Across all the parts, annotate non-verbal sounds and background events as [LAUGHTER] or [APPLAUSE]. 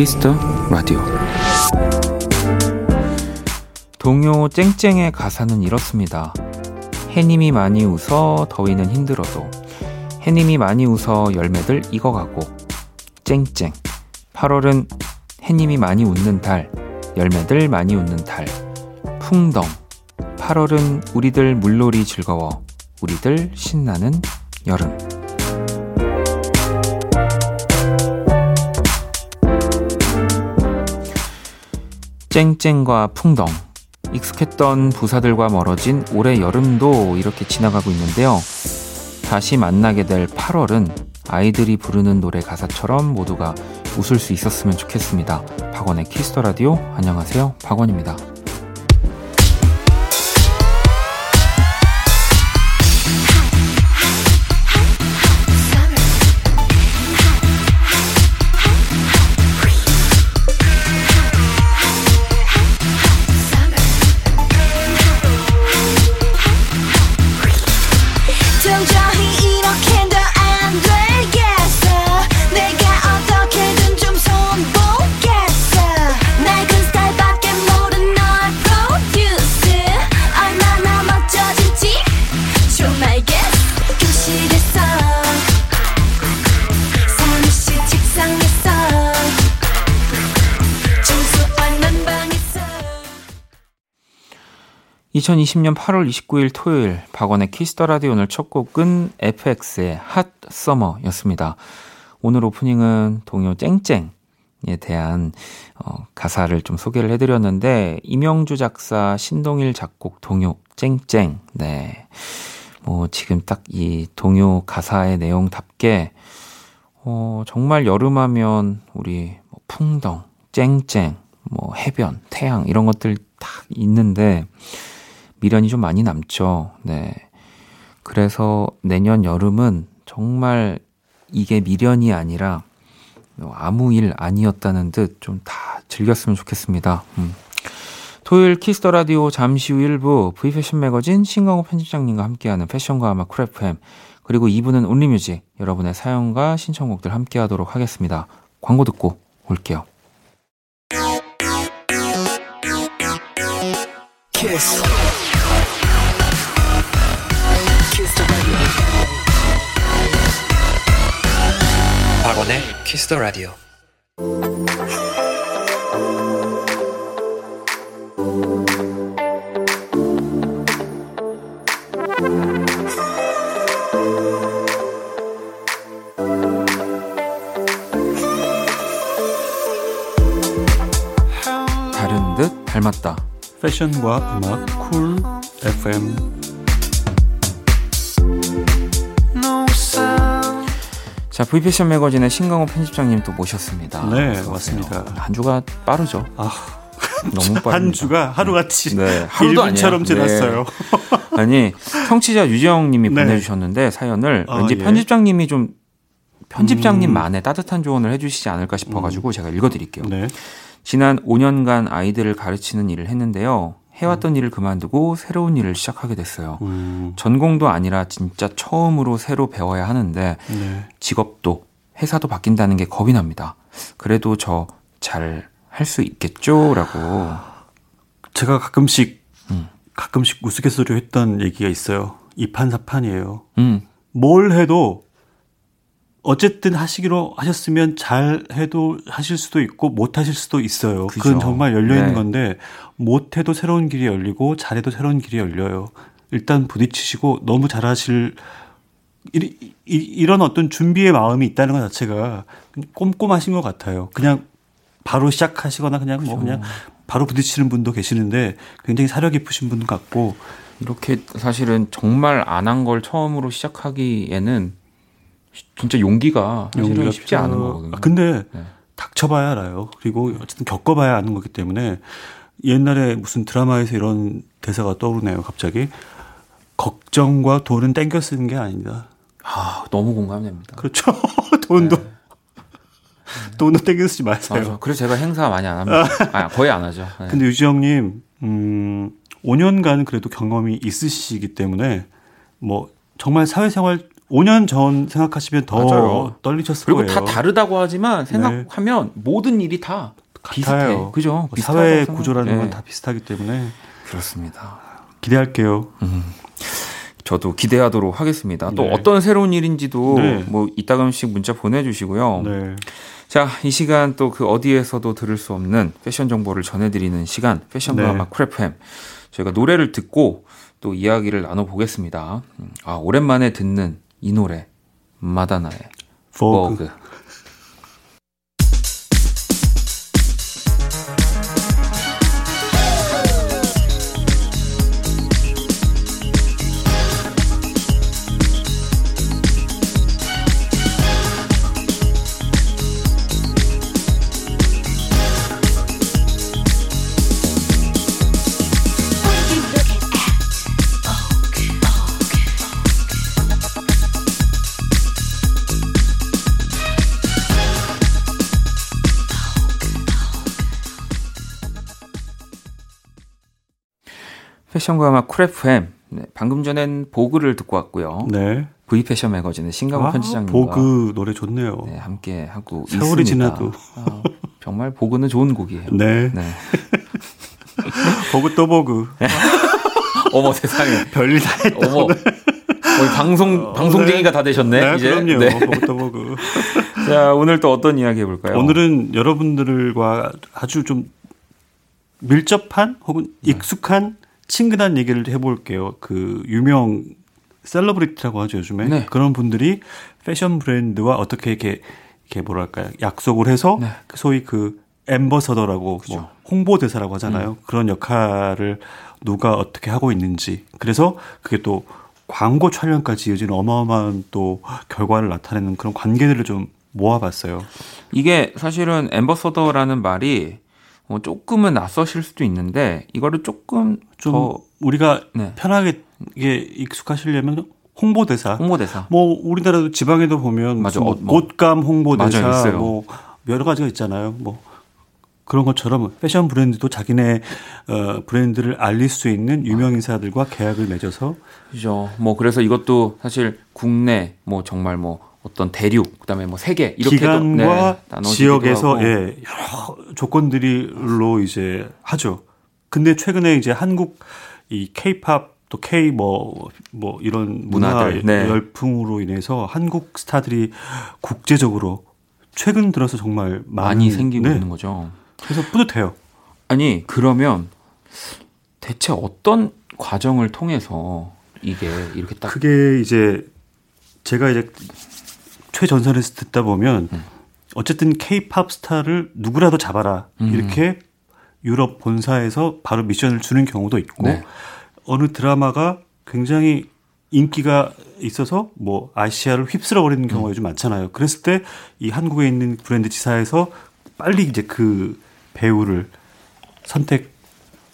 Kiss the Radio. 동요 쨍쨍의 가사는 이렇습니다. 해님이 많이 웃어 더위는 힘들어도 해님이 많이 웃어 열매들 익어가고 쨍쨍. 8월은 해님이 많이 웃는 달 열매들 많이 웃는 달. 풍덩. 8월은 우리들 물놀이 즐거워 우리들 신나는 여름 쨍쨍과 풍덩 익숙했던 부사들과 멀어진 올해 여름도 이렇게 지나가고 있는데요. 다시 만나게 될 8월은 아이들이 부르는 노래 가사처럼 모두가 웃을 수 있었으면 좋겠습니다. 박원의 Kiss the Radio 안녕하세요. 박원입니다. 2020년 8월 29일 토요일 박원의 Kiss the Radio 오늘 첫 곡은 FX의 핫 서머였습니다. 오늘 오프닝은 동요 쨍쨍에 대한 어, 가사를 좀 소개를 해드렸는데 이명주 작사 신동일 작곡 동요 쨍쨍 네. 뭐 지금 딱 이 동요 가사의 내용답게 어, 정말 여름하면 우리 뭐 풍덩, 쨍쨍, 뭐 해변, 태양 이런 것들 다 있는데 미련이 좀 많이 남죠. 네. 그래서 내년 여름은 정말 이게 미련이 아니라 아무 일 아니었다는 듯 좀 다 즐겼으면 좋겠습니다. 음. 토요일 Kiss the Radio 잠시 후 1부 V 패션 매거진 신광호 편집장님과 함께하는 패션과 아마 크래프햄 그리고 2부는 Only Music 여러분의 사연과 신청곡들 함께하도록 하겠습니다. 광고 듣고 올게요. 키스. 키스 더 라디오. 다른 듯 닮았다. 패션과 음악 쿨 FM 자, V패션 매거진의 신강호 편집장님 또 모셨습니다. 네, 맞습니다. 한 주가 빠르죠. 아, [LAUGHS] 너무 빠릅니다. 한 주가 하루같이 네, 하루도 아니처럼 지났어요. 네. [LAUGHS] 아니, 청취자 유재영 님이 네. 보내주셨는데 사연을 아, 왠지 예. 편집장님이 좀 편집장님만의 음. 따뜻한 조언을 해주시지 않을까 싶어가지고 음. 제가 읽어드릴게요. 네. 지난 5년간 아이들을 가르치는 일을 했는데요. 해왔던 음. 일을 그만두고 새로운 일을 시작하게 됐어요. 음. 전공도 아니라 진짜 처음으로 새로 배워야 하는데 네. 직업도 회사도 바뀐다는 게 겁이 납니다. 그래도 저 잘 할 수 있겠죠라고. 제가 가끔씩 음. 가끔씩 우스갯소리로 했던 얘기가 있어요. 이판사판이에요. 음. 뭘 해도 어쨌든 하시기로 하셨으면 잘 해도 하실 수도 있고 못 하실 수도 있어요. 그죠. 그건 정말 열려 있는 네. 건데 못 해도 새로운 길이 열리고 잘 해도 새로운 길이 열려요. 일단 부딪히시고 너무 잘하실 이, 이, 이런 어떤 준비의 마음이 있다는 것 자체가 꼼꼼하신 것 같아요. 그냥 바로 시작하시거나 그냥 뭐 그냥 바로 부딪히는 분도 계시는데 굉장히 사려 깊으신 분 같고 이렇게 사실은 정말 안 한 걸 처음으로 시작하기에는 진짜 용기가 사실은 쉽지 않은 거거든요. 아, 근데 네. 닥쳐봐야 알아요. 그리고 어쨌든 겪어봐야 아는 거기 때문에 옛날에 무슨 드라마에서 이런 대사가 떠오르네요. 갑자기 걱정과 돈은 땡겨 쓰는 게 아니다. 아 너무 공감됩니다. 그렇죠. [LAUGHS] 돈도 네. [LAUGHS] 돈도 땡겨 쓰지 마세요. 맞아. 그래서 제가 행사 많이 안 합니다. 아, 거의 안 하죠. 네. 근데 유지영님 음 5년간 그래도 경험이 있으시기 때문에 뭐 정말 사회생활 5년 전 생각하시면 더 맞아요. 떨리셨을 그리고 거예요. 그리고 다 다르다고 하지만 생각하면 네. 모든 일이 다 같아요. 비슷해. 그죠? 뭐 사회 구조라는 네. 건다 비슷하기 때문에 그렇습니다. 기대할게요. 음. 저도 기대하도록 하겠습니다. 또 네. 어떤 새로운 일인지도 네. 뭐 이따금씩 문자 보내주시고요. 네. 자, 이 시간 또 그 어디에서도 들을 수 없는 패션 정보를 전해드리는 시간, 패션과 네. 음악 크래프햄. 저희가 노래를 듣고 또 이야기를 나눠보겠습니다. 음, 아, 오랜만에 듣는 이 노래, 마다나의 버그. 패션과 음악 쿨FM. 네, 방금 전엔 보그를 듣고 왔고요. 네. V 패션 매거진의 신강호 아, 편집장님과 보그 노래 좋네요. 네, 함께 하고 세월이 있습니다. 지나도 아, 정말 보그는 좋은 곡이에요. 네. 네. [LAUGHS] 보그 또 보그. [LAUGHS] 어머 세상에 별일 다 했다. 어머. 거의 방송 어, 방송쟁이가 네. 다 되셨네. 네, 이제. 그럼요. 네. 보그 또 보그. [LAUGHS] 자 오늘 또 어떤 이야기 해볼까요? 오늘은 여러분들과 아주 좀 밀접한 혹은 네. 익숙한 친근한 얘기를 해볼게요. 그 유명 셀러브리티라고 하죠 요즘에 네. 그런 분들이 패션 브랜드와 어떻게 이렇게 이렇게 뭐랄까요 약속을 해서 네. 소위 그 엠버서더라고 뭐 홍보 대사라고 하잖아요. 음. 그런 역할을 누가 어떻게 하고 있는지 그래서 그게 또 광고 촬영까지 이어지는 어마어마한 또 결과를 나타내는 그런 관계들을 좀 모아봤어요. 이게 사실은 엠버서더라는 말이 뭐 조금은 낯서실 수도 있는데 이거를 조금 좀 우리가 네. 편하게 이게 익숙하시려면 홍보대사. 홍보대사. 뭐 우리나라도 지방에도 보면 맞아. 뭐, 뭐 꽃감 홍보대사 맞아요, 뭐 여러 가지가 있잖아요. 뭐 그런 것처럼 패션 브랜드도 자기네 어, 브랜드를 알릴 수 있는 유명 인사들과 계약을 맺어서 그죠. 뭐 그래서 이것도 사실 국내 뭐 정말 뭐 어떤 대륙 그다음에 뭐 세계 이렇게 기간과 네, 지역에서 예, 여러 조건들로 이제 하죠. 근데 최근에 이제 한국 이 케이팝 또 K 뭐뭐 뭐 이런 문화 네. 열풍으로 인해서 한국 스타들이 국제적으로 최근 들어서 정말 많이, 많이 생기고 네. 있는 거죠. 그래서 뿌듯해요. 아니 그러면 대체 어떤 과정을 통해서 이게 이렇게 딱 그게 이제 제가 이제 최전선에서 듣다 보면 음. 어쨌든 케이팝 스타를 누구라도 잡아라 음. 이렇게 유럽 본사에서 바로 미션을 주는 경우도 있고 네. 어느 드라마가 굉장히 인기가 있어서 뭐 아시아를 휩쓸어 버리는 경우가 음. 요즘 많잖아요. 그랬을 때 이 한국에 있는 브랜드 지사에서 빨리 이제 그 배우를 선택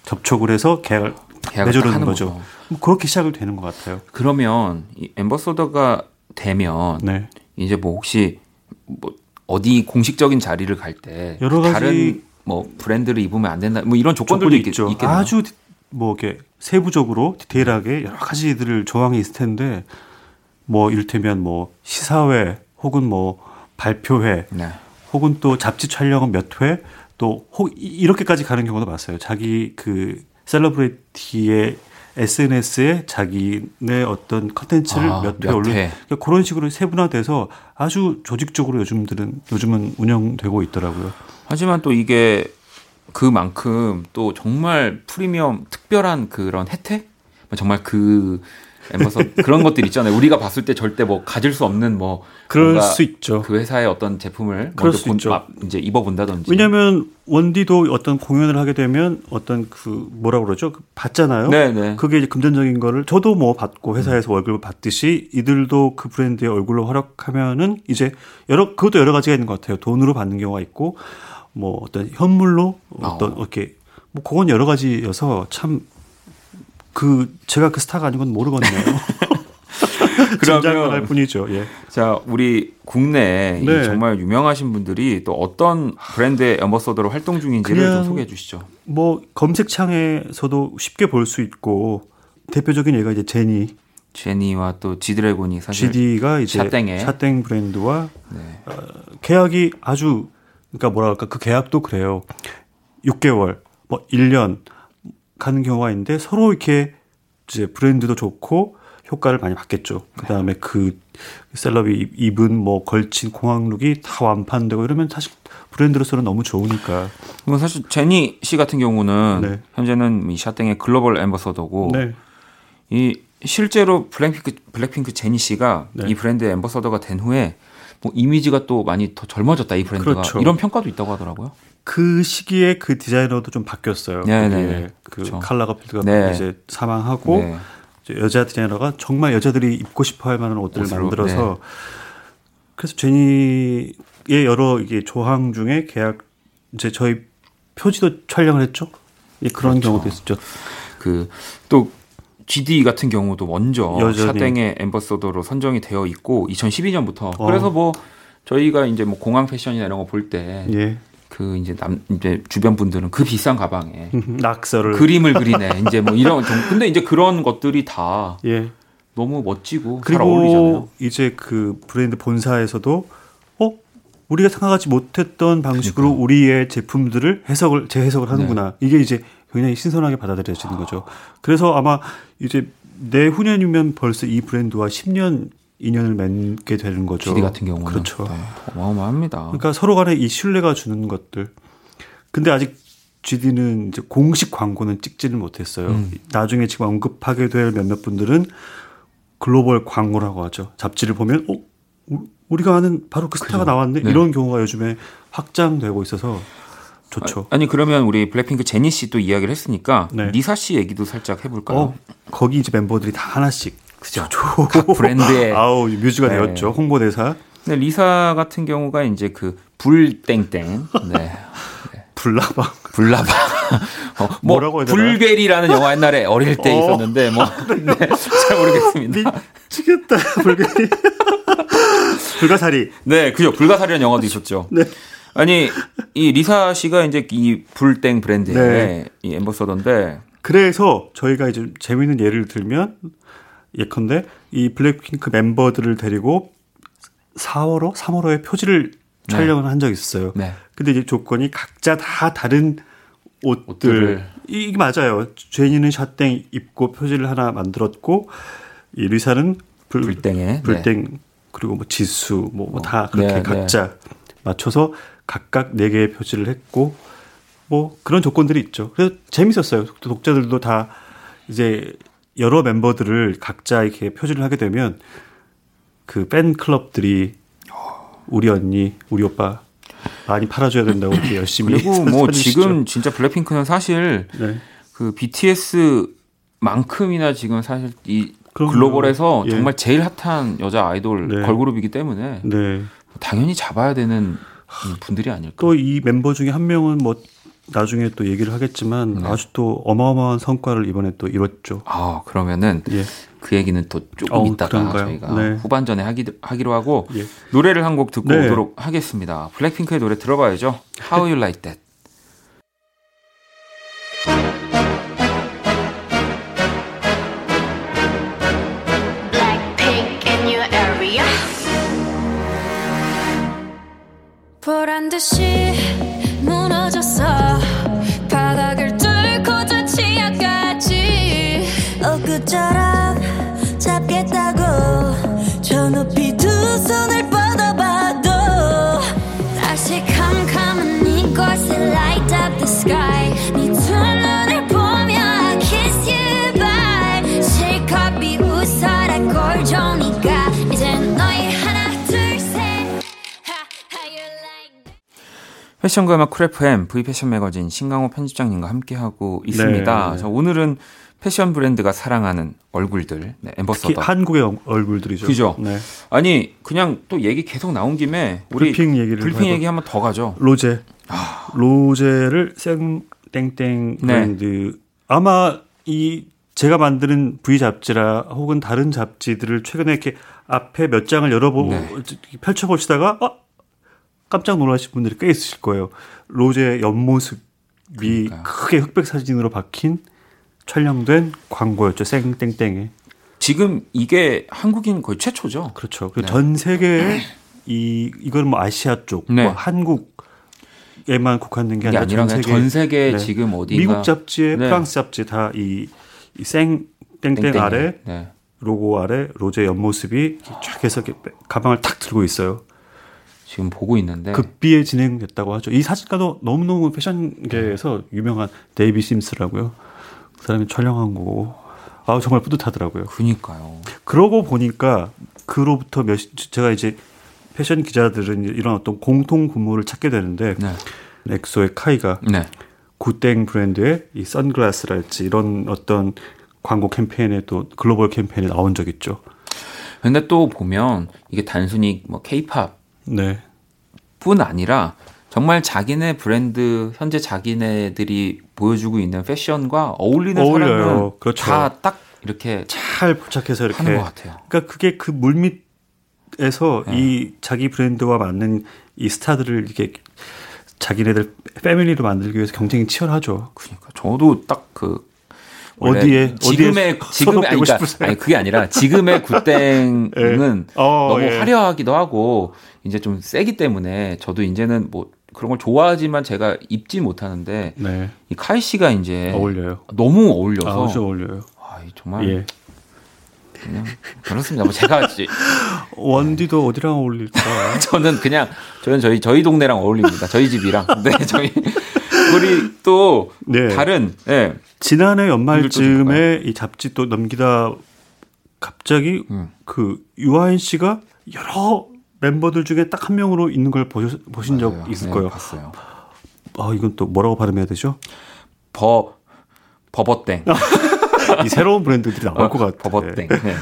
접촉을 해서 계약을 맺어주는 거죠. 거죠. 뭐 그렇게 시작을 되는 것 같아요. 그러면 이 엠버서더가 되면 네. 이제 뭐 혹시 뭐 어디 공식적인 자리를 갈때 여러 가지 다른 뭐 브랜드를 입으면 안 된다 뭐 이런 조건들도 있, 있죠. 있겠네요. 아주 뭐 이렇게 세부적으로 디테일하게 여러 가지들을 조항이 있을 텐데 뭐 이를테면 뭐 시사회 혹은 뭐 발표회 네. 혹은 또 잡지 촬영은 몇 회또 이렇게까지 가는 경우도 많았어요. 자기 그 셀러브리티의 SNS에 자기네 어떤 컨텐츠를 아, 몇회 올려 그러니까 그런 식으로 세분화돼서 아주 조직적으로 요즘들은 요즘은 운영되고 있더라고요. 하지만 또 이게 그만큼 또 정말 프리미엄 특별한 그런 혜택 정말 그 엠버서 그런 것들 있잖아요. 우리가 봤을 때 절대 뭐 가질 수 없는 뭐 그럴 수 있죠. 그 회사의 어떤 제품을 먼저 본, 아, 이제 입어본다든지. 왜냐하면 원디도 어떤 공연을 하게 되면 어떤 그 뭐라 그러죠? 그 받잖아요. 네네. 네. 그게 이제 금전적인 거를 저도 뭐 받고 회사에서 음. 월급을 받듯이 이들도 그 브랜드의 얼굴로 활약하면은 이제 여러 그것도 여러 가지가 있는 것 같아요. 돈으로 받는 경우가 있고 뭐 어떤 현물로 어떤 어. 이렇게 뭐 그건 여러 가지여서 참 그 제가 그 스타가 아닌 건 모르겠네요. [LAUGHS] [LAUGHS] 그러면 할 뿐이죠. 예. 자, 우리 국내 네. 정말 유명하신 분들이 또 어떤 브랜드의 엠버서더로 활동 중인지를 좀 소개해 주시죠. 뭐 검색창에서도 쉽게 볼 수 있고 대표적인 예가 이제 제니 제니와 또 지드래곤이 사실 GD가 이제 샤땡의 샤땡 브랜드와 네. 어, 계약이 아주 그러니까 뭐랄까 그 계약도 그래요. 6개월, 뭐 1년 가는 경우가 있는데 서로 이렇게 이제 브랜드도 좋고 효과를 많이 받겠죠. 그 다음에 그 셀럽이 입은 뭐 걸친 공항룩이 다 완판되고 이러면 사실 브랜드로서는 너무 좋으니까. 이건 사실 제니 씨 같은 경우는 네. 현재는 이 샤땡의 글로벌 엠버서더고 네. 이 실제로 블랙핑크 블랙핑크 제니 씨가 네. 이 브랜드의 엠버서더가 된 후에 뭐 이미지가 또 많이 더 젊어졌다 이 브랜드가 그렇죠. 이런 평가도 있다고 하더라고요. 그 시기에 그 디자이너도 좀 바뀌었어요. 네네. 그 그렇죠. 칼라 가필드가 네. 이제 사망하고 네. 여자 디자이너가 정말 여자들이 입고 싶어할 만한 옷들을 옷으로, 만들어서 네. 그래서 제니의 여러 이게 조항 중에 계약 이제 저희 표지도 촬영을 했죠. 예, 그런 그렇죠. 경우도 있었죠. 그 또 GD 같은 경우도 먼저 여전히. 샤땡의 엠버서더로 선정이 되어 있고 2012년부터 어. 그래서 뭐 저희가 이제 뭐 공항 패션이나 이런 거 볼때 예. 그 이제 남 이제 주변 분들은 그 비싼 가방에 낙서를 그림을 [LAUGHS] 그리네 이제 뭐 이런 좀 근데 이제 그런 것들이 다 예. 너무 멋지고 그리고 잘 어울리잖아요. 이제 그 브랜드 본사에서도 어 우리가 생각하지 못했던 방식으로 그러니까. 우리의 제품들을 해석을 재해석을 하는구나 네. 이게 이제 굉장히 신선하게 받아들여지는 거죠. 그래서 아마 이제 내후년이면 벌써 이 브랜드와 10년 인연을 맺게 되는 거죠. GD 같은 경우는 그렇죠. 네, 어마어마합니다. 그러니까 서로 간에 이 신뢰가 주는 것들. 근데 아직 GD는 이제 공식 광고는 찍지는 못했어요. 음. 나중에 지금 언급하게 될 몇몇 분들은 글로벌 광고라고 하죠. 잡지를 보면 어 우리가 아는 바로 그 스타가 그죠. 나왔네 네. 이런 경우가 요즘에 확장되고 있어서 좋죠. 아, 니 그러면 우리 블랙핑크 제니 씨도 이야기를 했으니까 네. 리사 씨 얘기도 살짝 해볼까요? 어, 거기 이제 멤버들이 다 하나씩 그죠. 각 브랜드의 [LAUGHS] 아우 뮤즈가 네. 되었죠. 홍보대사. 네, 리사 같은 경우가 이제 그 불땡땡. 네. 불나방. 불나방. [LAUGHS] 어, 뭐 뭐라고 해야 되나? 불괴리라는 영화 옛날에 어릴 때 어. 있었는데 뭐 [LAUGHS] 네, 잘 모르겠습니다. 미치겠다. 불괴리. 불가사리. 네, 그죠. 불가사리라는 영화도 있었죠. 네. 아니 이 리사 씨가 이제 이 불땡 브랜드의 네. 이 엠버서더인데 그래서 저희가 이제 재미있는 예를 들면 예컨대 이 블랙핑크 멤버들을 데리고 4월호, 3월호에 표지를 네. 촬영을 한 적이 있었어요. 네. 근데 이제 조건이 각자 다 다른 옷들. 옷들을. 이게 맞아요. 제니는 샤땡 입고 표지를 하나 만들었고 이 리사는 불, 불땡에 불땡 네. 그리고 뭐 지수 뭐다 뭐 그렇게 네, 네, 각자 맞춰서 각각 4개의 표지를 했고 뭐 그런 조건들이 있죠. 그래서 재밌었어요. 독자들도 다 이제 여러 멤버들을 각자 이렇게 표지를 하게 되면 그 팬클럽들이 우리 언니, 우리 오빠 많이 팔아줘야 된다고 이렇게 [LAUGHS] 열심히 그리고 [LAUGHS] 뭐 지금 진짜 블랙핑크는 사실 네. 그 BTS만큼이나 지금 사실 이 그럼요. 글로벌에서 예. 정말 제일 핫한 여자 아이돌 네. 걸그룹이기 때문에 네. 당연히 잡아야 되는 분들이 아닐까. 또 이 멤버 중에 한 명은 뭐 나중에 또 얘기를 하겠지만 네. 아주 또 어마어마한 성과를 이번에 또 이뤘죠. 아 그러면은 예. 그 얘기는 또 조금 어, 있다가 그런가요? 저희가 네. 후반전에 하기, 하기로 하고 예. 노래를 한 곡 듣고 네. 오도록 하겠습니다. 블랙핑크의 노래 들어봐야죠. How You Like That. 보란 듯이 무너졌어 패션과 음악 쿨프엠 V 패션 매거진 신강호 편집장님과 함께하고 있습니다. 네. 자, 오늘은 패션 브랜드가 사랑하는 얼굴들, 네, 엠버서더. 한국의 얼굴들이죠. 그죠. 네. 아니 그냥 또 얘기 계속 나온 김에 우리 불핑 얘기를 불핑 얘기 한번 더 가죠. 로제. 아. 로제를 생 땡땡 네. 브랜드 네. 아마 이 제가 만드는 V 잡지라 혹은 다른 잡지들을 최근에 이렇게 앞에 몇 장을 열어보 네. 펼쳐보시다가 어 깜짝 놀라실 분들이 꽤 있으실 거예요. 로제의 옆모습이 그러니까. 크게 흑백 사진으로 박힌 촬영된 광고였죠. 쌩땡땡에. 지금 이게 한국인 거의 최초죠. 그렇죠. 그 네. 전 세계에 이 이건 뭐 아시아 쪽, 네. 뭐 한국 에만 국한된 게 아니라 전 세계, 전 세계 네. 지금 어디 미국 잡지에 네. 프랑스 잡지 다 이 생 땡땡 아래 네. 로고 아래 로제 옆모습이 쫙 해서 가방을 탁 들고 있어요. 지금 보고 있는데 극비에 진행됐다고 하죠. 이 사진가도 너무너무 패션계에서 유명한 데이비드 심스라고요. 그 사람이 촬영한 거고 아 정말 뿌듯하더라고요. 그니까요. 그러고 보니까 그로부터 몇 제가 이제 패션 기자들은 이런 어떤 공통 분모를 찾게 되는데 네. 엑소의 카이가 네. 구땡 브랜드의 이 선글라스랄지 이런 어떤 광고 캠페인에 또 글로벌 캠페인에 나온 적 있죠. 근데 또 보면 이게 단순히 뭐 케이팝 네. 뿐 아니라 정말 자기네 브랜드 현재 자기네들이 보여주고 있는 패션과 어울리는 어울려요. 사람은 그렇죠. 다딱 이렇게 잘 포착해서 이렇게 하는 것 같아요. 그러니까 그게 그 물밑에서 네. 이 자기 브랜드와 맞는 이 스타들을 이렇게 자기네들 패밀리로 만들기 위해서 경쟁이 치열하죠. 그러니까 저도 딱 그 어디에 지금의 지금의 아니, 그러니까, 아니 그게 아니라 지금의 [LAUGHS] 굿땡은 네. 어, 너무 예. 화려하기도 하고 이제 좀 세기 때문에 저도 이제는 뭐 그런 걸 좋아하지만 제가 입지 못하는데 네. 이 카이 씨가 이제 어울려요. 너무 어울려서 아, 어울려요. 아, 정말 예. 그냥 그렇습니다. 뭐 제가 [LAUGHS] 원디도 어디랑 어울릴까? [LAUGHS] 저는 그냥 저는 저희 저희 동네랑 어울립니다. 저희 집이랑. 네, 저희 [LAUGHS] 우리 또 네. 다른 네. 지난해 연말쯤에 이 잡지 또 넘기다 갑자기 음. 그 유아인 씨가 여러 멤버들 중에 딱 한 명으로 있는 걸 보셨, 보신 맞아요. 적 있을 네, 거예요. 봤어요. 아, 이건 또 뭐라고 발음해야 되죠? 버 버버땡. [LAUGHS] 이 새로운 브랜드들이 나올 어, 것 같아요. 버버땡. 네.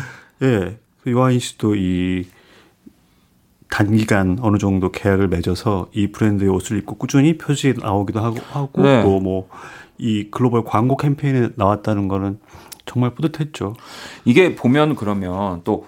예. 그 유아인 씨도 이 단기간 어느 정도 계약을 맺어서 이 브랜드의 옷을 입고 꾸준히 표지에 나오기도 하고 하고 네. 또뭐 이 글로벌 광고 캠페인에 나왔다는 거는 정말 뿌듯했죠. 이게 보면 그러면 또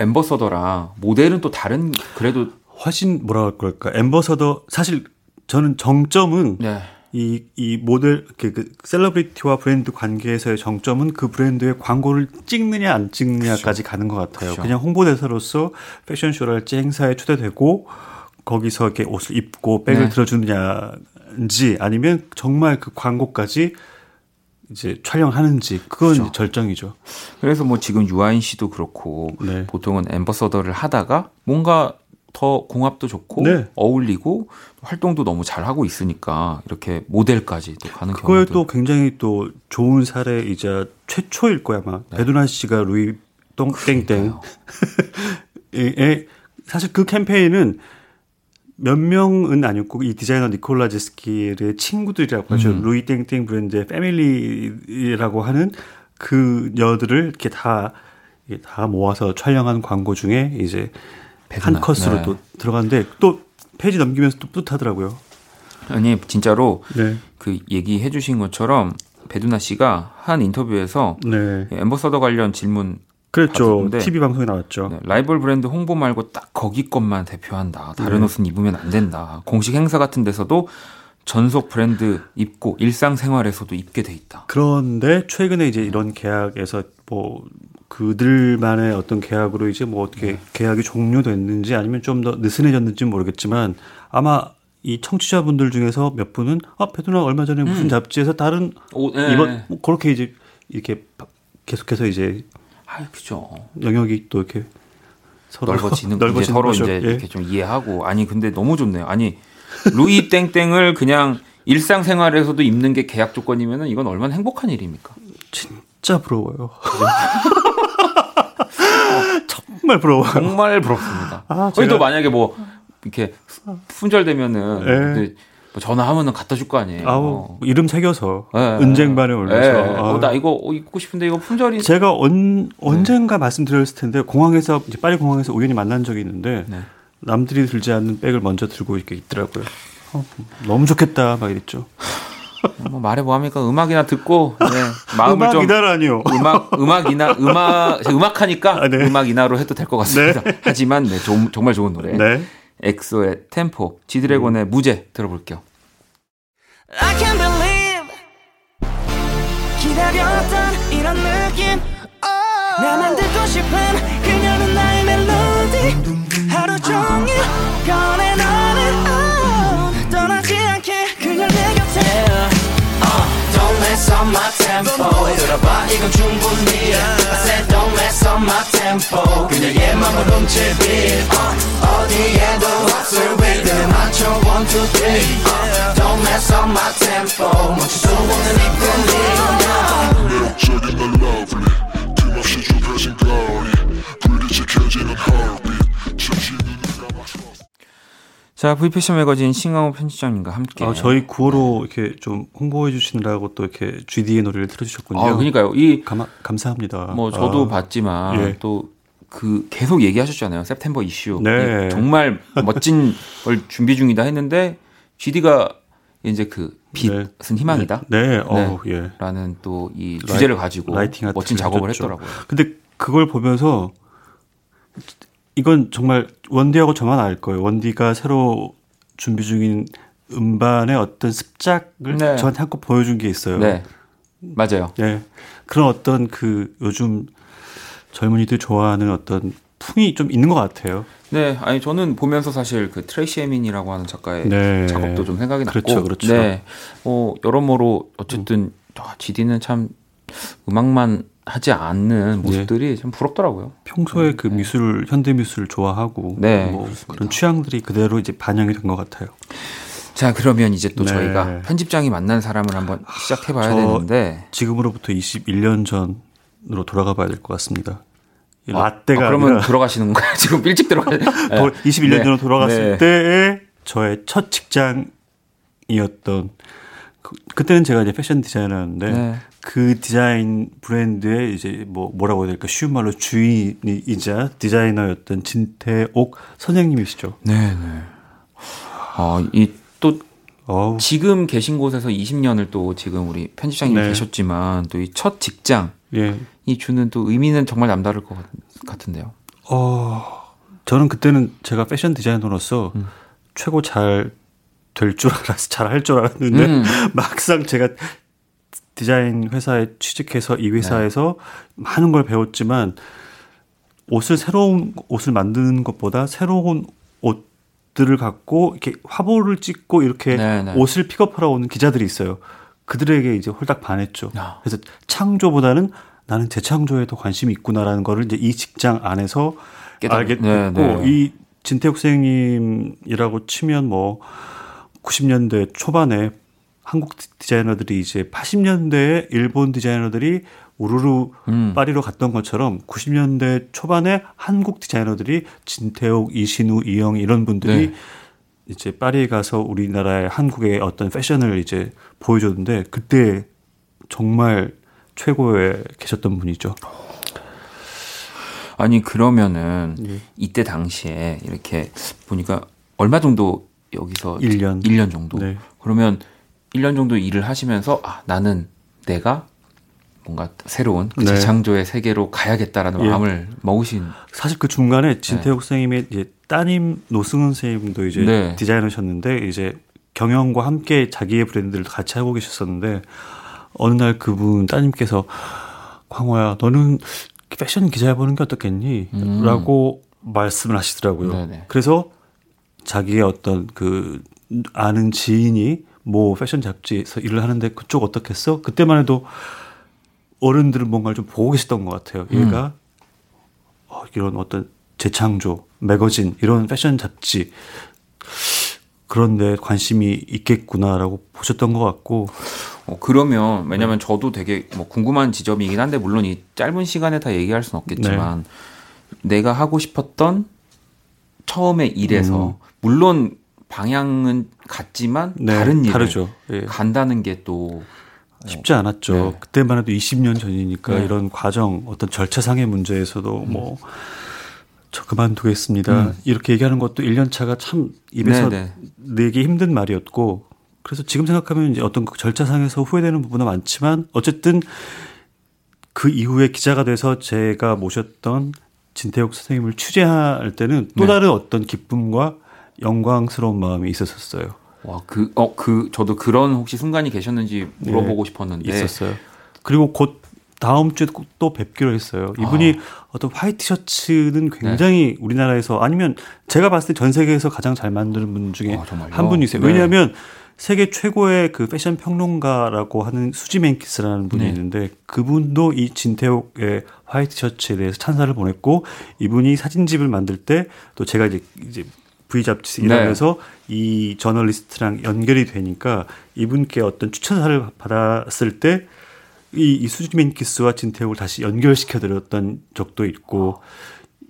ambassador랑 모델은 또 다른 그래도 훨씬 뭐라 그럴까 ambassador 사실 저는 정점은 네. 이, 이 모델, 그, 그, celebrity와 브랜드 관계에서의 정점은 그 브랜드의 광고를 찍느냐, 안 찍느냐까지 그렇죠. 가는 것 같아요. 그렇죠. 그냥 홍보대사로서 패션쇼랄지 행사에 초대되고, 거기서 이렇게 옷을 입고 백을 네. 들어주느냐인지, 아니면 정말 그 광고까지 이제 촬영하는지, 그건 그렇죠. 절정이죠. 그래서 뭐 지금 유아인 씨도 그렇고, 네. 보통은 엠버서더를 하다가 뭔가 더 공합도 좋고 네. 어울리고 활동도 너무 잘 하고 있으니까 이렇게 모델까지 또 가는 그거에 경우도. 또 굉장히 또 좋은 사례이자 최초일 거야 아마 네. 배두나 씨가 루이 똥땡땡 에 [LAUGHS] 사실 그 캠페인은 몇 명은 아니었고 이 디자이너 니콜라 제스키의 친구들이라고 하죠 음. 루이 땡땡 브랜드의 family라고 하는 그 여들을 이렇게 다다 모아서 촬영한 광고 중에 이제 한 컷으로 네. 또 들어갔는데 또 페이지 넘기면서 또 뿌듯하더라고요. 아니 진짜로 네. 그 얘기해 주신 것처럼 배두나 씨가 한 인터뷰에서 네. 엠버서더 관련 질문 그랬죠. 받았는데, TV 방송에 나왔죠. 네, 라이벌 브랜드 홍보 말고 딱 거기 것만 대표한다. 다른 네. 옷은 입으면 안 된다. 공식 행사 같은 데서도 전속 브랜드 입고 일상생활에서도 입게 돼 있다. 그런데 최근에 이제 이런 계약에서 뭐 그들만의 어떤 계약으로 이제 뭐 어떻게 네. 계약이 종료됐는지 아니면 좀 더 느슨해졌는지 모르겠지만 아마 이 청취자분들 중에서 몇 분은 아 베트남 얼마 전에 무슨 음. 잡지에서 다른 오, 네. 이번 뭐 그렇게 이제 이렇게 계속해서 이제 아 그죠 영역이 또 이렇게 서로 넓어지는 [LAUGHS] 넓어지는 서로 거죠. 이제 예. 이렇게 좀 이해하고 아니 근데 너무 좋네요 아니 루이 [LAUGHS] 땡땡을 그냥 일상생활에서도 입는 게 계약 조건이면은 이건 얼마나 행복한 일입니까? 진짜 부러워요. [LAUGHS] 정말 부러워요. 정말 부럽습니다. 아, 저희도 만약에 뭐 이렇게 품절되면은 네. 뭐 전화하면은 갖다 줄 거 아니에요. 아우, 어. 이름 새겨서 네. 은쟁반에 올려서 네. 어, 나 이거 입고 싶은데 이거 품절이 제가 언, 언젠가 네. 말씀드렸을 텐데 공항에서 이제 파리 공항에서 우연히 만난 적이 있는데 네. 남들이 들지 않는 백을 먼저 들고 이렇게 있더라고요. 어, 너무 좋겠다 막 이랬죠. 뭐 말해 뭐합니까? 음악이나 듣고 네, 마음을 음악 좀 이나라니요. 음악 음악이나 음악 음악하니까 아, 네. 음악이나로 해도 될 것 같습니다. 네. 하지만 네, 좀, 정말 좋은 노래. 네. 엑소의 템포, 지드래곤의 음. 무제 들어볼게요. I can't believe 기다렸던 이런 느낌. Oh. 나 만들고 싶은 그녀는 나의 멜로디 하루 종일 꺼내 너는 떠나지 않게 그녀 내 곁에 Don't mess up my tempo 들어봐 이건 충분히 I said don't mess up my tempo 그녀의 맘을 훔칠 beat 어디에도 없을 rhythm 맞춰 one two three Don't mess up my tempo 멈출 수 없는 이 feeling 매력적인 널 lovely 틈없이 좁혀진 거리 불이 지켜지는 heartbeat 잠시 눈을 감아서 자, V패션 매거진 싱하오 편집장님과 함께. 아, 저희 구호로 이렇게 좀 홍보해 주시느라고 또 이렇게 GD의 노래를 틀어주셨군요. 아, 그러니까요. 이, 감, 감사합니다. 뭐, 저도 아, 봤지만, 예. 또, 그, 계속 얘기하셨잖아요. september 이슈. 네. 이 정말 멋진 걸 준비 중이다 했는데, GD가 이제 그, 빛은 네. 희망이다. 네, 네. 어우, 예. 라는 또 이 주제를 가지고 라이팅 아트를 멋진 작업을 해줬죠. 했더라고요. 근데 그걸 보면서 이건 정말 원디하고 저만 알 거예요. 원디가 새로 준비 중인 음반의 어떤 습작을 네. 저한테 한껏 보여준 게 있어요. 네. 맞아요. 예. 그런 어떤 그 요즘 젊은이들 좋아하는 어떤 풍이 좀 있는 것 같아요. 네, 아니 저는 보면서 사실 그 트레이시 에민이라고 하는 작가의 네. 작업도 좀 생각이 났고, 그렇죠, 그렇죠. 네, 어 여러모로 어쨌든 아, GD는 참 음악만 하지 않는 모습들이 참 부럽더라고요. 평소에 그 네. 미술, 현대 미술 좋아하고 네, 뭐. 그런 취향들이 그대로 이제 반영이 된 것 같아요. 자, 그러면 이제 또 네. 저희가 편집장이 만난 사람을 한번 시작해봐야 저- 되는데, 지금으로부터 21년 전 으로 돌아가 봐야 될 것 같습니다. 이 라떼가 아, 그러면 아니라 들어가시는 거예요? [LAUGHS] 지금 일찍 들어가. [LAUGHS] 네. 도- 21년 전으로 돌아갔을 네. 때의 저의 첫 직장이었던 그, 그때는 제가 이제 패션 디자이너였는데 네. 그 디자인 브랜드의 이제 뭐 뭐라고 해야 될까 쉬운 말로 주인이자 디자이너였던 진태옥 선생님이시죠. 네, 네. 어, 이또 어우, 지금 계신 곳에서 20년을 또 지금 우리 편집장님 네. 계셨지만 또 이 첫 직장이 예. 주는 또 의미는 정말 남다를 것 같- 같은데요. 어, 저는 그때는 제가 패션 디자이너로서 음. 최고 잘 될 줄 알았어, 잘할 줄 알았는데 음. [LAUGHS] 막상 제가 디자인 회사에 취직해서 이 회사에서 네. 많은 걸 배웠지만 옷을 새로운 옷을 만드는 것보다 새로운 옷 들을 갖고 이렇게 화보를 찍고 이렇게 네, 네. 옷을 픽업하러 오는 기자들이 있어요. 그들에게 이제 홀딱 반했죠. 아. 그래서 창조보다는 나는 재창조에 더 관심이 있구나라는 거를 이제 이 직장 안에서 깨달은- 알게 됐고 네, 네. 이 진태욱 선생님이라고 치면 뭐 90년대 초반에 한국 디자이너들이 이제 80년대에 일본 디자이너들이 우르르 음. 파리로 갔던 것처럼 90년대 초반에 한국 디자이너들이 진태욱, 이신우, 이영 이런 분들이 네. 이제 파리에 가서 우리나라의 한국의 어떤 패션을 이제 보여줬는데 그때 정말 최고에 계셨던 분이죠. 아니 그러면은 예. 이때 당시에 이렇게 보니까 얼마 정도 여기서 1년. 1년 정도. 네. 그러면 1년 정도 일을 하시면서 아, 나는 내가 뭔가 새로운 그 네. 재창조의 세계로 가야겠다라는 예. 마음을 먹으신 사실 그 중간에 진태욱 선생님의 이제 따님 노승은 선생님도 이제 네. 디자이너셨는데 이제 경영과 함께 자기의 브랜드를 같이 하고 계셨었는데 어느 날 그분 따님께서 광호야 너는 패션 기자 해보는 게 어떻겠니? 음. 라고 말씀을 하시더라고요. 네네. 그래서 자기의 어떤 그 아는 지인이 뭐 패션 잡지에서 일을 하는데 그쪽 어떻겠어? 그때만 해도 어른들은 뭔가를 좀 보고 계셨던 것 같아요. 얘가 어, 이런 어떤 재창조, 매거진 이런 패션 잡지 그런데 관심이 있겠구나라고 보셨던 것 같고 어, 그러면 왜냐면 저도 되게 뭐 궁금한 지점이긴 한데 물론 이 짧은 시간에 다 얘기할 수는 없겠지만 내가 하고 싶었던 처음에 일에서 물론 방향은 같지만 네, 다른 일을 다르죠. 예. 간다는 게또 쉽지 않았죠. 네. 그때만 해도 20년 전이니까 네. 이런 과정, 어떤 절차상의 문제에서도 뭐, 저 그만두겠습니다. 이렇게 얘기하는 것도 1년 차가 참 입에서 네, 내기 힘든 말이었고, 그래서 지금 생각하면 이제 어떤 그 절차상에서 후회되는 부분은 많지만, 어쨌든 그 이후에 기자가 돼서 제가 모셨던 진태욱 선생님을 취재할 때는 또 네. 다른 어떤 기쁨과 영광스러운 마음이 있었었어요. 와 그 어 그 저도 그런 혹시 순간이 계셨는지 물어보고 싶었는데 네. 있었어요. 그리고 곧 다음 주에 또 뵙기로 했어요. 이분이 아. 어떤 화이트 셔츠는 굉장히 네. 우리나라에서 아니면 제가 봤을 때 전 세계에서 가장 잘 만드는 분 중에 아, 한 분이세요. 네. 왜냐하면 세계 최고의 그 패션 평론가라고 하는 수지 맨키스라는 분이 네. 있는데 그분도 이 진태옥의 화이트 셔츠에 대해서 찬사를 보냈고 이분이 사진집을 만들 때 또 제가 이제 이제 V 잡지 일하면서 네. 이 저널리스트랑 연결이 되니까 이분께 어떤 추천사를 받았을 때 이, 이 수지 맨키스와 진태옥을 다시 연결시켜 드렸던 적도 있고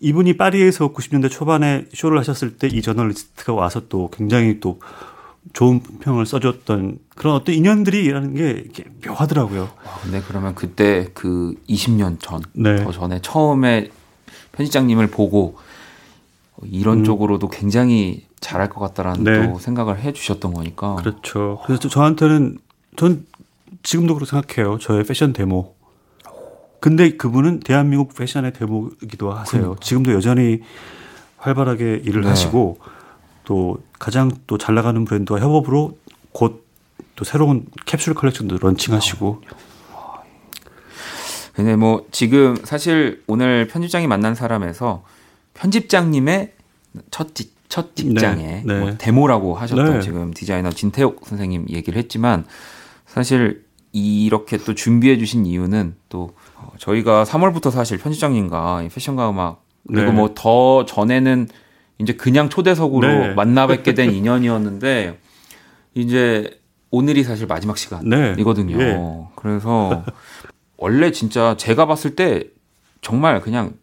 이분이 파리에서 90년대 초반에 쇼를 하셨을 때 이 저널리스트가 와서 또 굉장히 또 좋은 평을 써줬던 그런 어떤 인연들이라는 게 묘하더라고요. 와, 근데 그러면 그때 그 20년 전, 네. 더 전에 처음에 편집장님을 보고 이런 음. 쪽으로도 굉장히 잘할 것 같다라는 네. 또 생각을 해주셨던 거니까. 그렇죠. 그래서 저한테는 전 지금도 그렇게 생각해요. 저의 패션 데모. 근데 그분은 대한민국 패션의 데모이기도 하세요. 그러니까. 지금도 여전히 활발하게 일을 네. 하시고 또 가장 또 잘 나가는 브랜드와 협업으로 곧 또 새로운 캡슐 컬렉션도 런칭하시고. 근데 뭐 지금 사실 오늘 편집장이 만난 사람에서 편집장님의 첫, 직, 첫 직장에 네, 네. 뭐 데모라고 하셨던 네. 지금 디자이너 진태옥 선생님 얘기를 했지만 사실 이렇게 또 준비해 주신 이유는 또 저희가 3월부터 사실 편집장님과 패션과 음악 그리고 네. 뭐더 전에는 이제 그냥 초대석으로 네. 만나 뵙게 된 인연이었는데 이제 오늘이 사실 마지막 시간이거든요. 네. 네. 그래서 원래 진짜 제가 봤을 때 정말 그냥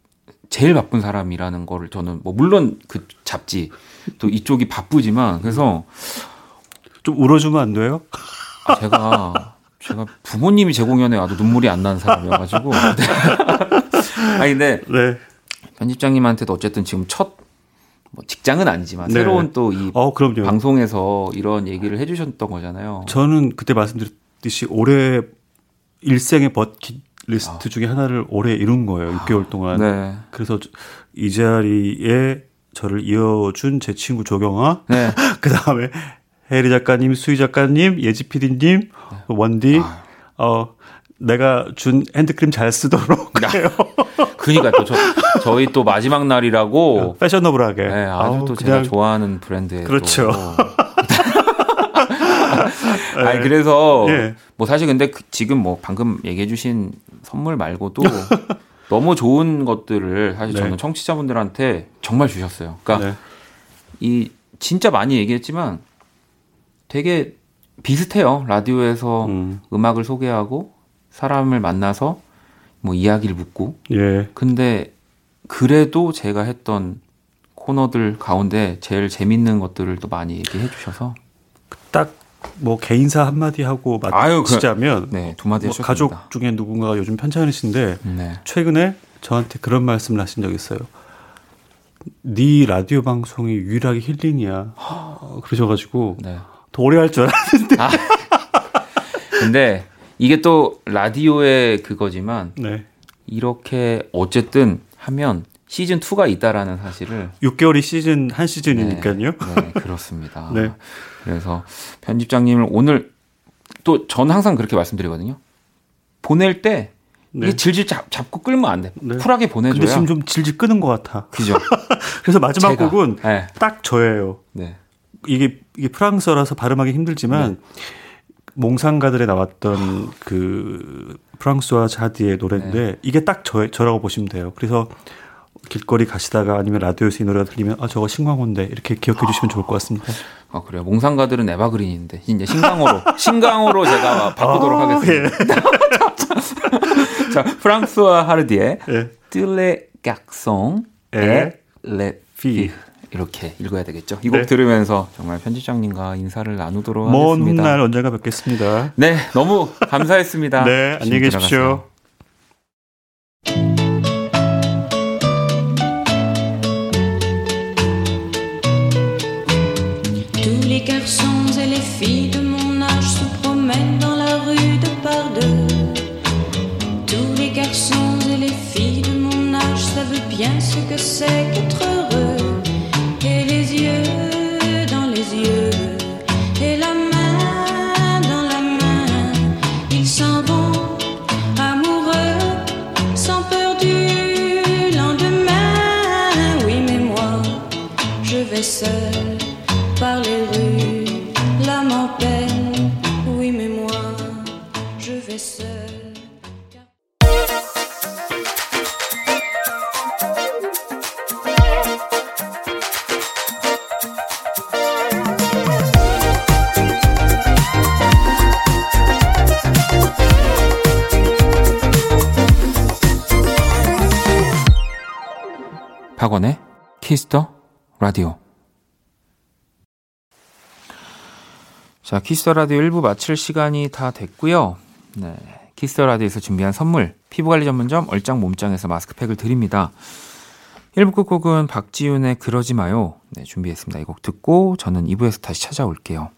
제일 바쁜 사람이라는 거를 저는 뭐 물론 그 잡지 또 이쪽이 바쁘지만 그래서 좀 울어주면 안 돼요? 아, 제가 제가 부모님이 제 공연에 와도 눈물이 안 나는 사람이어가지고 [LAUGHS] 아니 근데 네. 편집장님한테도 어쨌든 지금 첫 뭐 직장은 아니지만 네. 새로운 또이 어, 방송에서 이런 얘기를 해주셨던 거잖아요. 저는 그때 말씀드렸듯이 올해 일생의 버킷 리스트 아. 중에 하나를 올해 이룬 거예요. 6개월 동안. 네. 그래서 이 자리에 저를 이어준 제 친구 조경아, 네. [LAUGHS] 그 다음에 해리 작가님, 수희 작가님, 예지 PD님, 네. 원디, 아. 어 내가 준 핸드크림 잘 쓰도록 해요. [LAUGHS] 그니까 또 저, 저희 또 마지막 날이라고 패셔너블하게. 네, 아주 또 제가 좋아하는 브랜드에 그렇죠. [LAUGHS] 아니 그래서 예. 뭐 사실 근데 그 지금 뭐 방금 얘기해주신 선물 말고도 [LAUGHS] 너무 좋은 것들을 사실 네. 저는 청취자분들한테 정말 주셨어요. 그러니까 네. 이 진짜 많이 얘기했지만 되게 비슷해요. 라디오에서 음. 음악을 소개하고 사람을 만나서 뭐 이야기를 묻고. 예. 근데 그래도 제가 했던 코너들 가운데 제일 재밌는 것들을 또 많이 얘기해 주셔서 딱 뭐 개인사 한마디 하고 마치자면 그, 네, 두 마디 뭐 가족 중에 누군가가 요즘 편찮으신데 네. 최근에 저한테 그런 말씀을 하신 적 있어요. 네 라디오 방송이 유일하게 힐링이야. [GASPS] 그러셔가지고 네. 더 오래 할 줄 알았는데. 아, 근데 이게 또 라디오의 그거지만 네. 이렇게 어쨌든 하면 시즌 2가 있다라는 사실을 6개월이 시즌 한 시즌이니까요. 네, 네 그렇습니다. 네. 그래서 편집장님을 오늘 또 전 항상 그렇게 말씀드리거든요. 보낼 때 네. 이게 질질 잡, 잡고 끌면 안 돼. 네. 쿨하게 보내줘야. 근데 지금 좀 질질 끄는 것 같아. 그죠. [LAUGHS] 그래서 마지막 제가, 곡은 네. 딱 저예요. 네. 이게 이게 프랑스어라서 발음하기 힘들지만 네. 몽상가들에 나왔던 그 프랑스와 자디의 노래인데 네. 이게 딱 저, 저라고 보시면 돼요. 그래서 길거리 가시다가 아니면 라디오에서 이 노래가 들리면 아 저거 신광호인데 이렇게 기억해 주시면 좋을 것 같습니다. 아 그래요. 몽상가들은 에바그린인데 이제 신강호로 [LAUGHS] 신강호로 제가 바꾸도록 아, 하겠습니다. 예. [LAUGHS] 자 프랑스와 하르디의 예. 뜰레 깍송 에 레피 이렇게 읽어야 되겠죠. 이곡 네. 들으면서 정말 편집장님과 인사를 나누도록 하겠습니다. 먼날 언젠가 뵙겠습니다. 네, 너무 감사했습니다. [LAUGHS] 네, 안녕히 계십시오. qu'être de ces quatre Kiss the Radio. 자, Kiss the Radio 1부 마칠 시간이 다 됐고요. 네. Kiss the Radio에서 준비한 선물, 피부관리 전문점 얼짱 몸짱에서 마스크팩을 드립니다. 1부 끝곡은 박지윤의 그러지 마요. 네, 준비했습니다. 이 곡 듣고 저는 2부에서 다시 찾아올게요.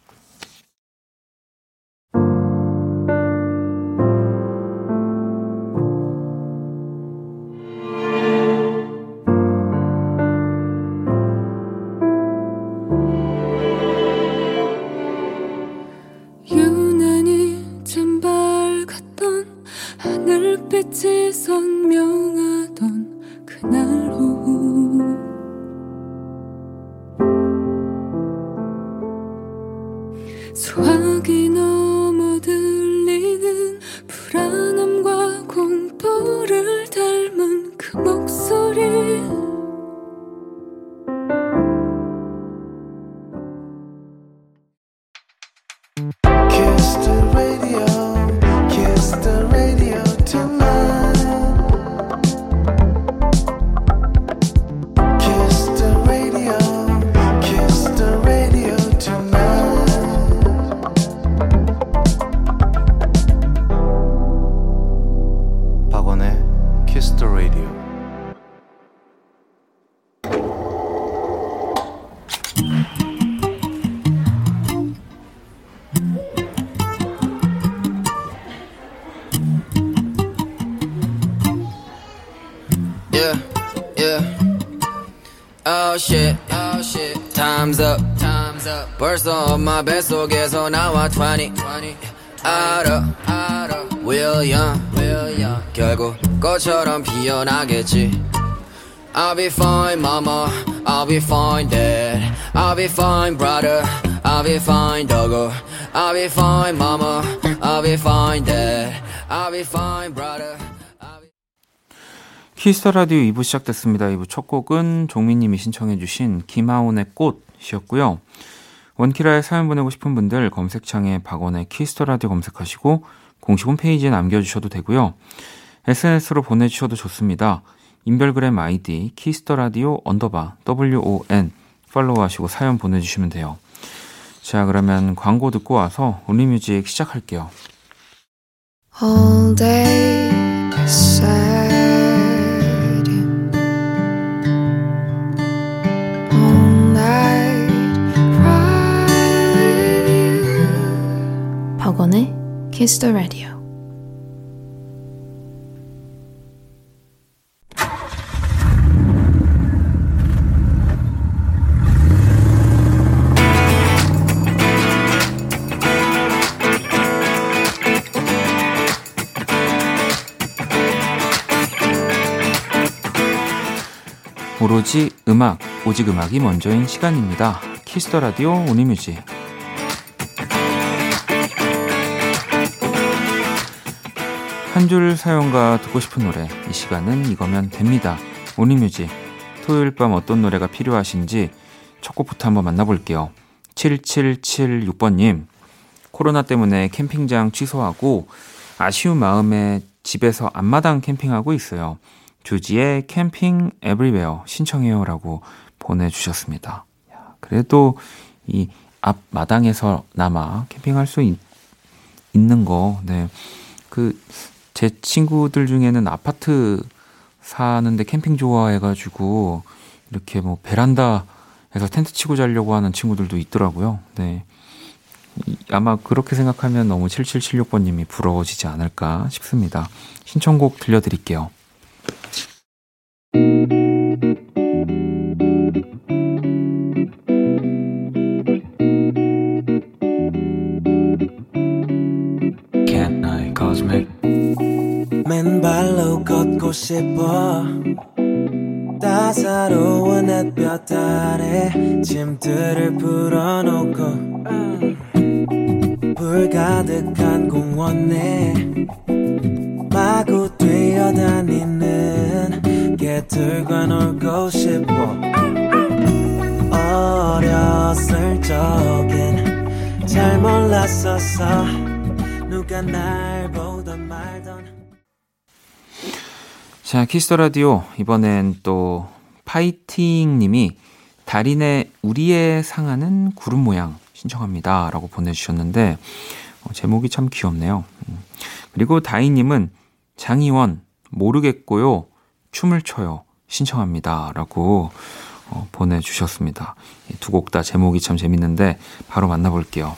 벌써 엄마 뱃속에서 나와 20, 알아 알아 Will young Will young 결국 꽃처럼 피어나겠지 I'll be fine mama I'll be fine dad I'll be fine brother I'll be fine doggo I'll be fine mama I'll be fine dad I'll be fine brother 키스터 라디오 2부 시작됐습니다. 2부 첫 곡은 종민님이 신청해주신 김하온의 꽃이었고요. 원키라에 사연 보내고 싶은 분들 검색창에 박원의 Kiss the Radio 검색하시고 공식 홈페이지에 남겨주셔도 되고요. SNS로 보내주셔도 좋습니다. 인별그램 아이디 Kiss the Radio underbar WON follow하시고 사연 보내주시면 돼요. 자 그러면 광고 듣고 와서 Only Music 시작할게요. All day 박원의 Kiss the. 오로지 음악, 오직 음악이 먼저인 시간입니다. 키스터 라디오 오니뮤직. 한 줄 사연과 듣고 싶은 노래 이 시간은 이거면 됩니다. 오니뮤직 토요일 밤 어떤 노래가 필요하신지 첫 곡부터 한번 만나볼게요. 7776번님 코로나 때문에 캠핑장 취소하고 아쉬운 마음에 집에서 앞마당 캠핑하고 있어요. 주지의 캠핑 에브리웨어 신청해요 라고 보내주셨습니다. 그래도 이 앞마당에서나마 캠핑할 수 있, 는 거, 네. 그 제 친구들 중에는 아파트 사는데 캠핑 좋아해가지고 이렇게 뭐 베란다에서 텐트 치고 자려고 하는 친구들도 있더라고요. 네. 아마 그렇게 생각하면 너무 7776번님이 부러워지지 않을까 싶습니다. 신청곡 들려드릴게요. 맨발로 걷고 싶어. 따사로운 햇볕 아래 짐들을 풀어놓고 불 가득한 공원에 마구 뛰어다니는 개들과 놀고 싶어. 어렸을 적엔 잘 몰랐었어. 누가 날 보던 자, Kiss the Radio. 이번엔 또 파이팅 님이 달인의 우리의 상하는 구름 모양 신청합니다. 라고 보내주셨는데, 어, 제목이 참 귀엽네요. 음. 그리고 다이님은 장희원, 모르겠고요. 춤을 춰요. 신청합니다. 라고 어, 보내주셨습니다. 두 곡 다 제목이 참 재밌는데, 바로 만나볼게요.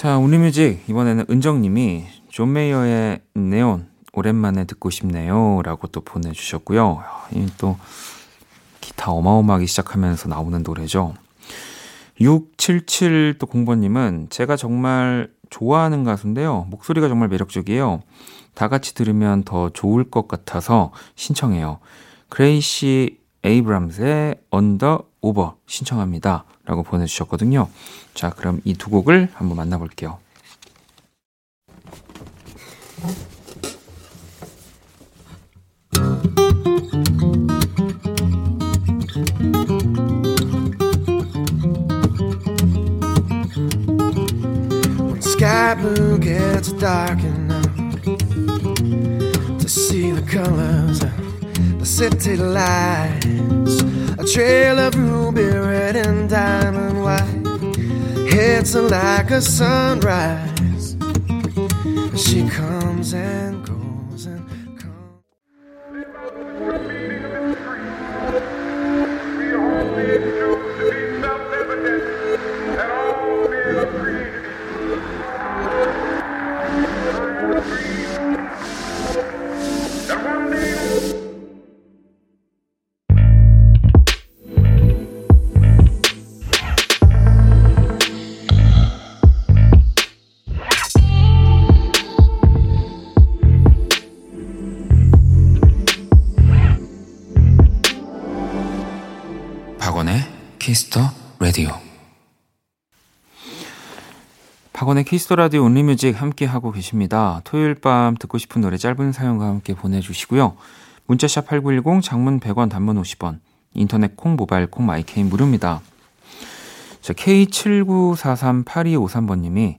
자, Only Music 이번에는 은정님이 John Mayer의 Neon 오랜만에 듣고 싶네요라고 또 보내주셨고요. 또 기타 어마어마하게 시작하면서 나오는 노래죠. 677 또 공번님은 제가 정말 좋아하는 가수인데요. 목소리가 정말 매력적이에요. 다 같이 들으면 더 좋을 것 같아서 신청해요. Gracie Abrams의 Under Over 신청합니다. 라고 보내주셨거든요. 자, 그럼 이 두 곡을 한번 만나볼게요. sky blue gets dark enough to see the colors of the city lights. A trail of ruby red and diamond white her like a sunrise. She comes and goes Kiss the Radio Only Music 함께 하고 계십니다. 토요일 밤 듣고 싶은 노래 짧은 사연과 함께 보내 주시고요. 문자샵 8910 장문 100원 단문 50원 인터넷 콩 모바일 콩 마이 K는 무료입니다. 자, K79438253번 님이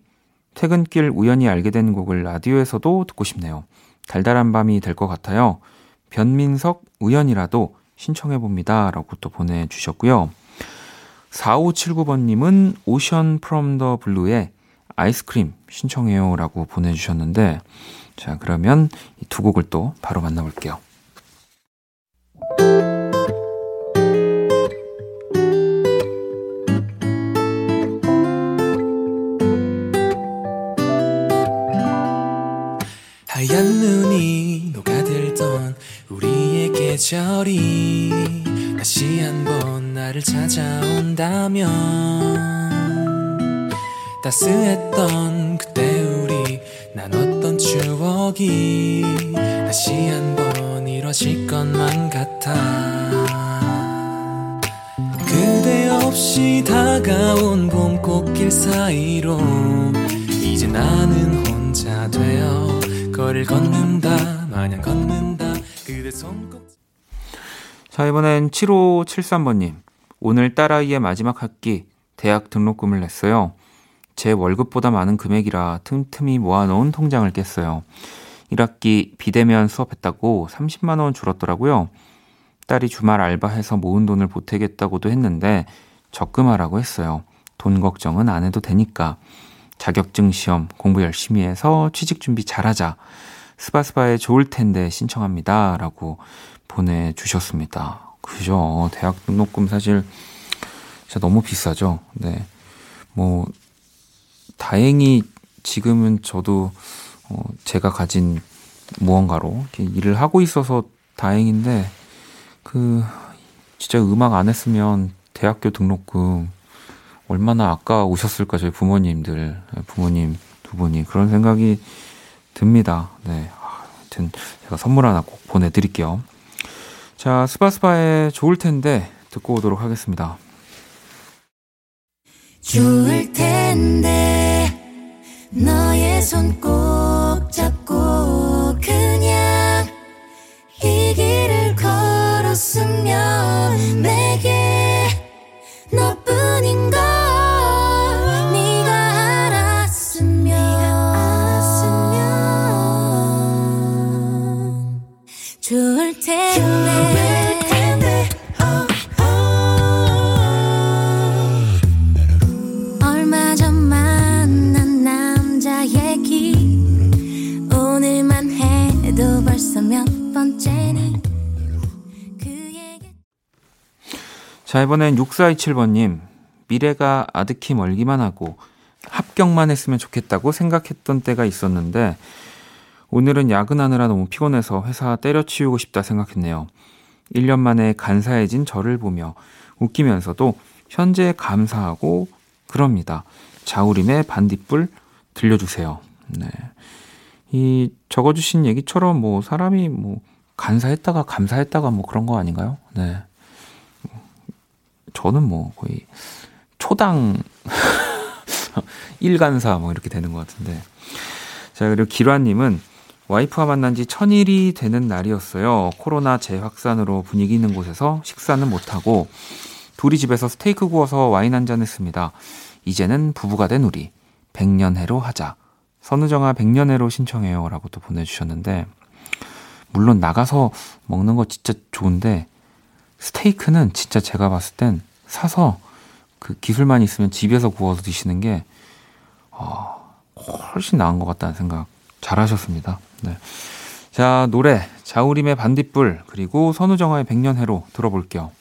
퇴근길 우연히 알게 된 곡을 라디오에서도 듣고 싶네요. 달달한 밤이 될 것 같아요. 변민석 우연이라도 신청해 봅니다. 라고 또 보내 주셨고요. 4579번 님은 오션 프롬 더 블루의 아이스크림 신청해요. 라고 보내주셨는데, 자, 그러면 이 두 곡을 또 바로 만나볼게요. 하얀 눈이 녹아들던 우리의 계절이 다시 한번 나를 찾아온다면 따스했던 그때 우리 나눴던 추억이 다시 한번 이뤄질 것만 같아 그대 없이 다가온 봄 꽃길 사이로 이제 나는 혼자 되어 거리를 걷는다 마냥 걷는다 그대 손꼭 자, 이번엔 7573번님. 오늘 딸아이의 마지막 학기 대학 등록금을 냈어요. 제 월급보다 많은 금액이라 틈틈이 모아놓은 통장을 깼어요. 1학기 비대면 수업했다고 30만원 줄었더라고요. 딸이 주말 알바해서 모은 돈을 보태겠다고도 했는데 적금하라고 했어요. 돈 걱정은 안 해도 되니까. 자격증 시험 공부 열심히 해서 취직 준비 잘하자. 스바스바에 좋을 텐데 신청합니다. 라고 보내주셨습니다. 그죠. 대학 등록금 사실 진짜 너무 비싸죠. 네. 뭐, 다행히 지금은 저도 어, 제가 가진 무언가로 일을 하고 있어서 다행인데, 그, 진짜 음악 안 했으면 대학교 등록금 얼마나 아까우셨을까, 저희 부모님들, 부모님 두 분이. 그런 생각이 듭니다. 네. 하여튼 제가 선물 하나 꼭 보내드릴게요. 자, 스바스바의 좋을 텐데 듣고 오도록 하겠습니다. 좋을 텐데 너의 자, 이번엔 6427번님. 미래가 아득히 멀기만 하고 합격만 했으면 좋겠다고 생각했던 때가 있었는데 오늘은 야근하느라 너무 피곤해서 회사 때려치우고 싶다 생각했네요. 1년 만에 간사해진 저를 보며 웃기면서도 현재에 감사하고 그럽니다. 자우림의 반딧불 들려주세요. 네. 이 적어주신 얘기처럼 뭐 사람이 뭐 간사했다가 감사했다가 뭐 그런 거 아닌가요? 네. 저는 뭐 거의 초당 [LAUGHS] 1간사 뭐 이렇게 되는 것 같은데. 자, 그리고 기라님은 와이프와 만난 지 천일이 되는 날이었어요. 코로나 재확산으로 분위기 있는 곳에서 식사는 못하고 둘이 집에서 스테이크 구워서 와인 한 잔 했습니다. 이제는 부부가 된 우리. 백년해로 하자. 선우정아 백년해로 신청해요. 라고 또 보내주셨는데, 물론 나가서 먹는 거 진짜 좋은데, 스테이크는 진짜 제가 봤을 땐 사서 그 기술만 있으면 집에서 구워서 드시는 게, 어, 훨씬 나은 것 같다는 생각 잘하셨습니다. 네. 자, 노래, 자우림의 반딧불, 그리고 선우정아의 백년해로 들어볼게요.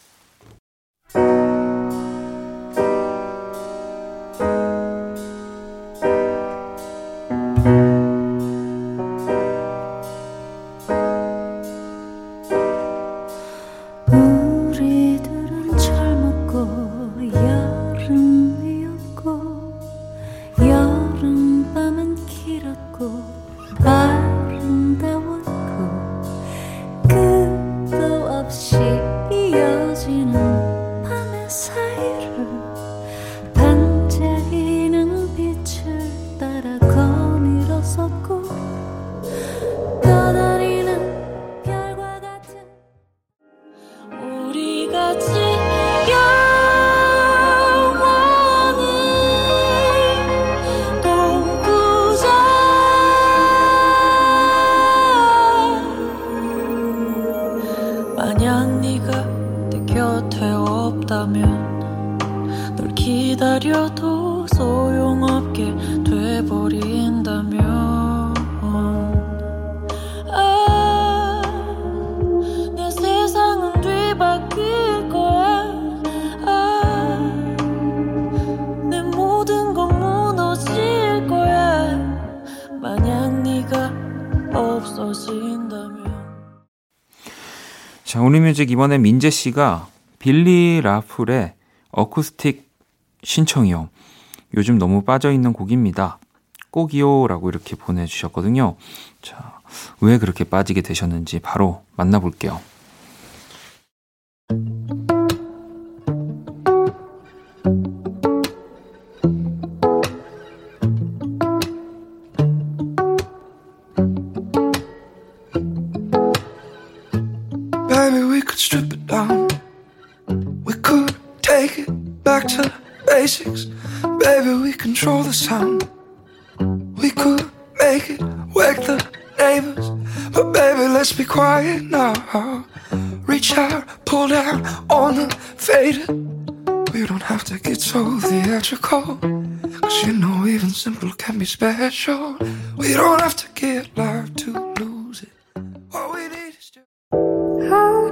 네가 내 곁에 없다면 널 기다려도 소용없 자, 우리뮤직 이번엔 민재 씨가 빌리 라풀의 어쿠스틱 신청이요. 요즘 너무 빠져있는 곡입니다. 꼭이요. 라고 이렇게 보내주셨거든요. 자, 왜 그렇게 빠지게 되셨는지 바로 만나볼게요.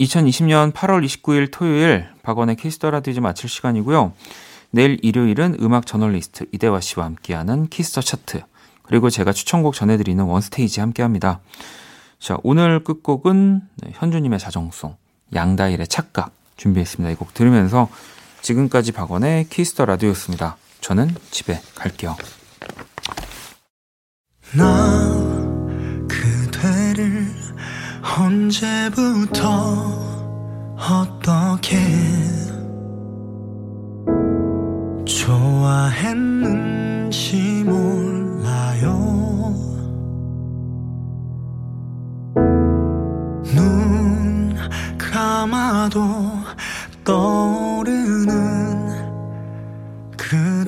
2020년 8월 29일 토요일 박원의 Kiss the Radio 이제 마칠 시간이고요. 내일 일요일은 음악 저널리스트 이대화 씨와 함께하는 Kiss the Chart 그리고 제가 추천곡 전해드리는 One Stage 함께합니다. 자 오늘 끝곡은 네, 현주님의 자정송 양다일의 착각 준비했습니다. 이 곡 들으면서 지금까지 박원의 Kiss the Radio였습니다. 저는 집에 갈게요. 언제부터 어떻게 좋아했는지 몰라요. 눈 감아도 떠오르는 그